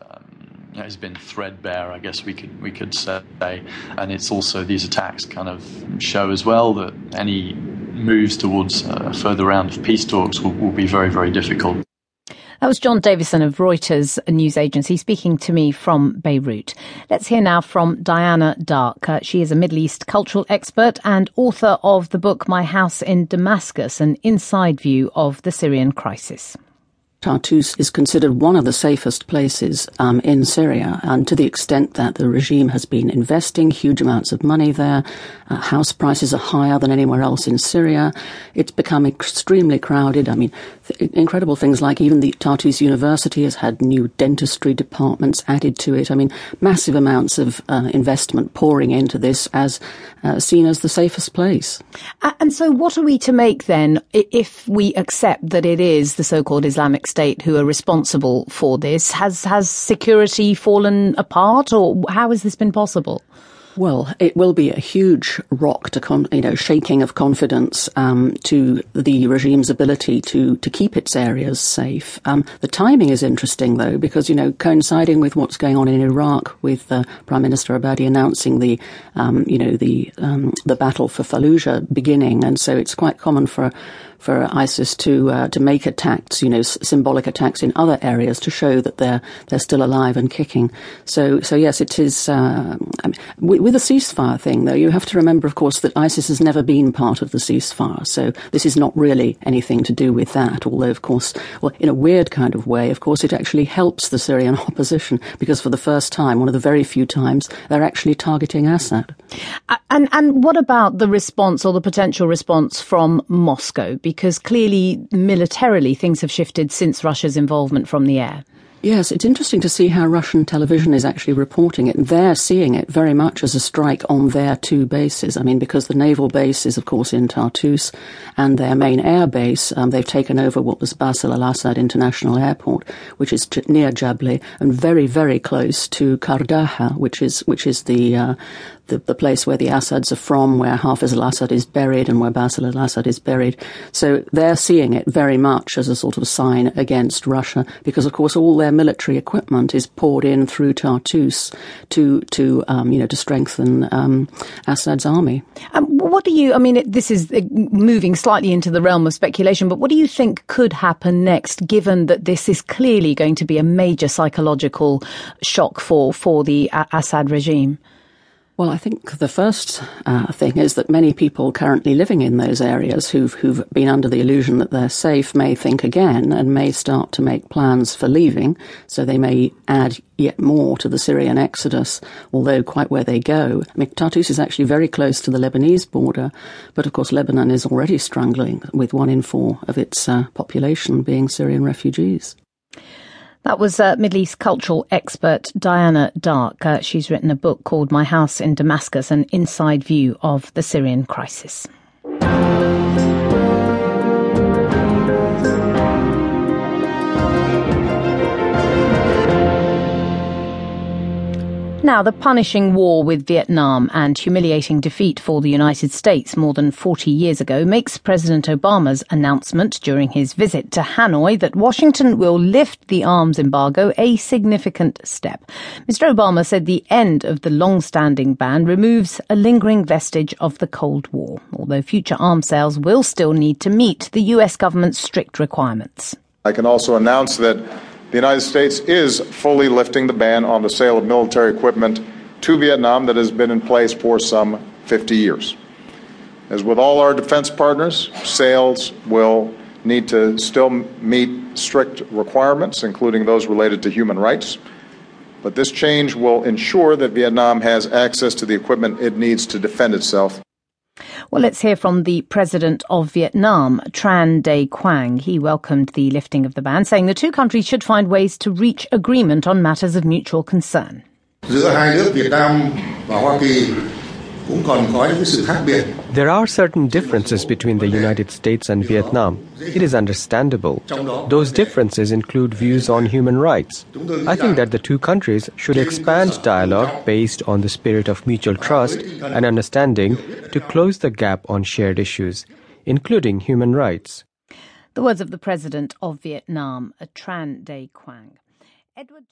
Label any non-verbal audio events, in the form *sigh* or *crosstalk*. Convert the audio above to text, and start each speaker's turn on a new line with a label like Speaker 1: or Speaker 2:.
Speaker 1: um, has been threadbare, I guess we could we could say, and it's also these attacks kind of show as well that any moves towards a further round of peace talks will, will be very very difficult.
Speaker 2: That was John Davison of Reuters news agency speaking to me from Beirut. Let's hear now from Diana Darke. Uh, she is a Middle East cultural expert and author of the book My House in Damascus, an inside view of the Syrian crisis.
Speaker 3: Tartus is considered one of the safest places um, in Syria, and to the extent that the regime has been investing huge amounts of money there, uh, house prices are higher than anywhere else in Syria. It's become extremely crowded. I mean, incredible things like even the Tartus University has had new dentistry departments added to it. I mean, massive amounts of uh, investment pouring into this as uh, seen as the safest place.
Speaker 2: And so, what are we to make then if we accept that it is the so-called Islamic State who are responsible for this? Has has security fallen apart, or how has this been possible?
Speaker 3: Well, it will be a huge rock to, con- you know, shaking of confidence um, to the regime's ability to to keep its areas safe. Um, the timing is interesting, though, because you know, coinciding with what's going on in Iraq, with uh, Prime Minister Abadi announcing the, um, you know, the um, the battle for Fallujah beginning, and so it's quite common for for ISIS to uh, to make attacks, you know, s- symbolic attacks in other areas to show that they're they're still alive and kicking. So so yes, it is. Uh, I mean, with, with the ceasefire thing, though, you have to remember, of course, that ISIS has never been part of the ceasefire. So this is not really anything to do with that. Although, of course, well, in a weird kind of way, of course, it actually helps the Syrian *laughs* opposition because for the first time, one of the very few times, they're actually targeting Assad.
Speaker 2: And and what about the response or the potential response from Moscow? Because clearly, militarily, things have shifted since Russia's involvement from the air.
Speaker 3: Yes, it's interesting to see how Russian television is actually reporting it. They're seeing it very much as a strike on their two bases. I mean, because the naval base is, of course, in Tartus, and their main air base, um, they've taken over what was Bassel al-Assad International Airport, which is near Jableh and very, very close to Kardaha, which is which is the uh, the, the place where the Assads are from, where Hafiz al-Assad is buried and where Bassel al-Assad is buried. So they're seeing it very much as a sort of sign against Russia, because of course all their military equipment is poured in through Tartus to to um, you know to strengthen um, Assad's army.
Speaker 2: Um, what do you? I mean, it, this is uh, moving slightly into the realm of speculation, but what do you think could happen next, given that this is clearly going to be a major psychological shock for for the Assad regime?
Speaker 3: Well, I think the first uh, thing is that many people currently living in those areas who've, who've been under the illusion that they're safe may think again and may start to make plans for leaving. So they may add yet more to the Syrian exodus, although quite where they go. Tartus is actually very close to the Lebanese border, but of course Lebanon is already struggling with one in four of its uh, population being Syrian refugees.
Speaker 2: That was uh, Middle East cultural expert Diana Darke. Uh, she's written a book called My House in Damascus An Inside View of the Syrian Crisis. Now, the punishing war with Vietnam and humiliating defeat for the United States more than 40 years ago makes President Obama's announcement during his visit to Hanoi that Washington will lift the arms embargo a significant step. Mr. Obama said the end of the long-standing ban removes a lingering vestige of the Cold War, although future arms sales will still need to meet the US government's strict requirements.
Speaker 4: I can also announce that the United States is fully lifting the ban on the sale of military equipment to Vietnam that has been in place for some 50 years. As with all our defense partners, sales will need to still meet strict requirements, including those related to human rights. But this change will ensure that Vietnam has access to the equipment it needs to defend itself.
Speaker 2: Well, let's hear from the president of Vietnam, Tran Dai Quang. He welcomed the lifting of the ban, saying the two countries should find ways to reach agreement on matters of mutual concern.
Speaker 5: Giữa hai nước Việt Nam và Hoa Kỳ cũng còn có những sự khác biệt.
Speaker 6: There are certain differences between the United States and Vietnam. It is understandable. Those differences include views on human rights. I think that the two countries should expand dialogue based on the spirit of mutual trust and understanding to close the gap on shared issues, including human rights.
Speaker 2: The words of the president of Vietnam, Tran Dai Quang. Edward